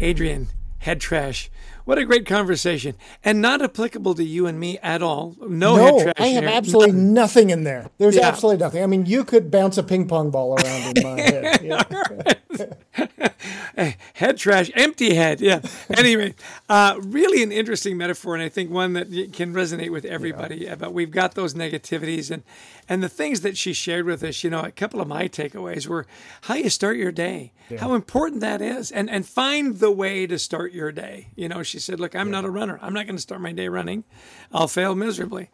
Adrian, head trash. What a great conversation, and not applicable to you and me at all. No, head trash. I have here. absolutely None. nothing in there. There's Yeah. absolutely nothing. I mean, you could bounce a ping pong ball around in my head. Yeah. head trash, empty head. Yeah. Anyway, uh, really an interesting metaphor, and I think one that can resonate with everybody. But we've got those negativities and and the things that she shared with us. You know, a couple of my takeaways were how you start your day, how important that is, and and find the way to start your day. You know, she said, "Look, I'm not a runner. I'm not going to start my day running. I'll fail miserably."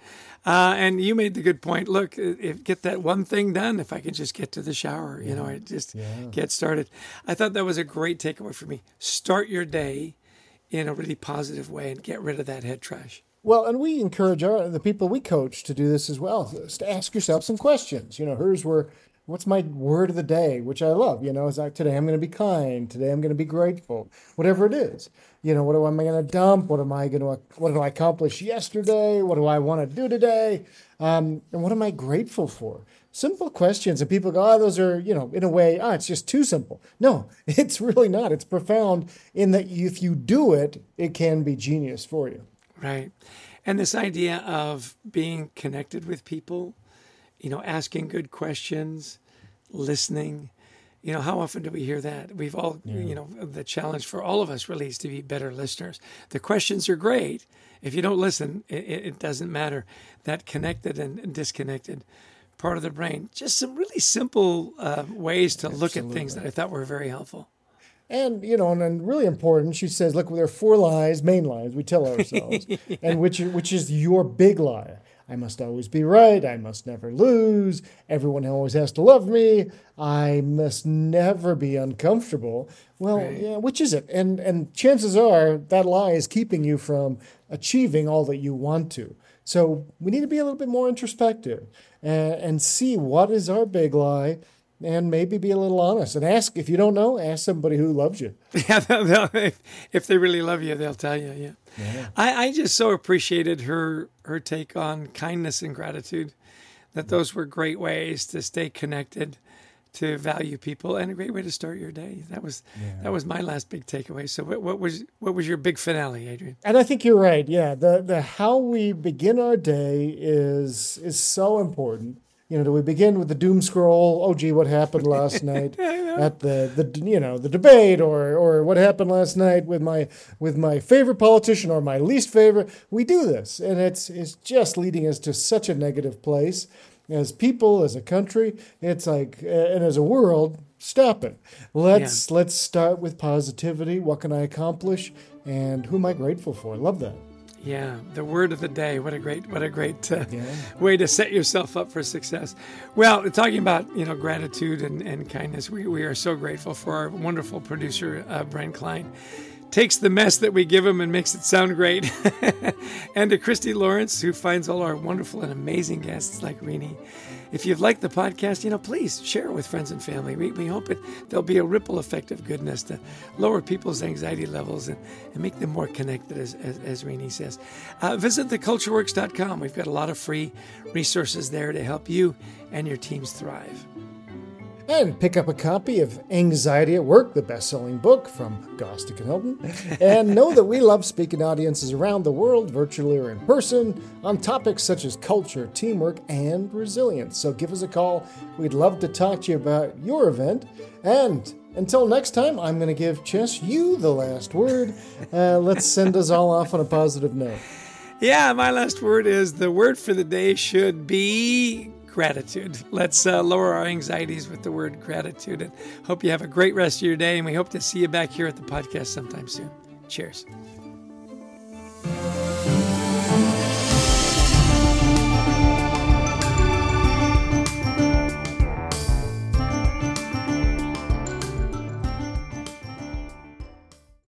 Uh, and you made the good point. Look, if, get that one thing done. If I could just get to the shower, you know, I just get started. I thought that was a great takeaway for me. Start your day in a really positive way and get rid of that head trash. Well, and we encourage our the people we coach to do this as well. To ask yourself some questions. You know, hers were, "What's my word of the day?" Which I love. You know, is like today I'm going to be kind. Today I'm going to be grateful. Whatever it is. You know, what am I going to dump? What am I going to? What did I accomplish yesterday? What do I want to do today? Um, and what am I grateful for? Simple questions, and people go, "Oh, those are you know, in a way, ah, it's just too simple." No, it's really not. It's profound in that if you do it, it can be genius for you. Right. And this idea of being connected with people, you know, asking good questions, listening. You know, how often do we hear that? We've all, you know, the challenge for all of us really is to be better listeners. The questions are great. If you don't listen, it, it doesn't matter. That connected and disconnected part of the brain. Just some really simple uh, ways to look at things that I thought were very helpful. And you know, and, and really important, she says, look, there are four lies, main lies we tell ourselves, and which which is your big lie. I must always be right. I must never lose. Everyone always has to love me. I must never be uncomfortable. Well, yeah, which is it? And and chances are that lie is keeping you from achieving all that you want to. So we need to be a little bit more introspective and, and see what is our big lie and maybe be a little honest and ask if you don't know ask somebody who loves you Yeah, they'll, they'll, if, if they really love you, they'll tell you. Yeah, I, I just so appreciated her her take on kindness and gratitude. That those were great ways to stay connected, to value people, and a great way to start your day. That was that was my last big takeaway. So, what, what was what was your big finale, Adrian? and i think you're right yeah the the how we begin our day is is so important you know do we begin with the doom scroll? Oh gee what happened last night at the the you know the debate or or what happened last night with my with my favorite politician or my least favorite? We do this and it's it's just leading us to such a negative place. As people as a country it's like and as a world stop it. Let's let's start with positivity. What can i accomplish? And who am i grateful for? Love that Yeah, the word of the day. What a great, what a great uh, way to set yourself up for success. Well, talking about you know gratitude and, and kindness, we, we are so grateful for our wonderful producer uh, Brent Klein. Takes the mess that we give him and makes it sound great. and to Christy Lawrence, who finds all our wonderful and amazing guests like Renie. If you've liked the podcast, you know, please share it with friends and family. We, we hope it there'll be a ripple effect of goodness to lower people's anxiety levels and, and make them more connected, as, as, as Renie says. Uh, visit thecultureworks.com. We've got a lot of free resources there to help you and your teams thrive. And pick up a copy of Anxiety at Work, the best selling book from Gostick and Elton. And know that we love speaking to audiences around the world, virtually or in person, on topics such as culture, teamwork, and resilience. So give us a call. We'd love to talk to you about your event. And until next time, I'm going to give Chess you the last word. Uh, let's send us all off on a positive note. Yeah, my last word is the word for the day should be gratitude. Let's uh, lower our anxieties with the word gratitude and hope you have a great rest of your day. And we hope to see you back here at the podcast sometime soon. Cheers.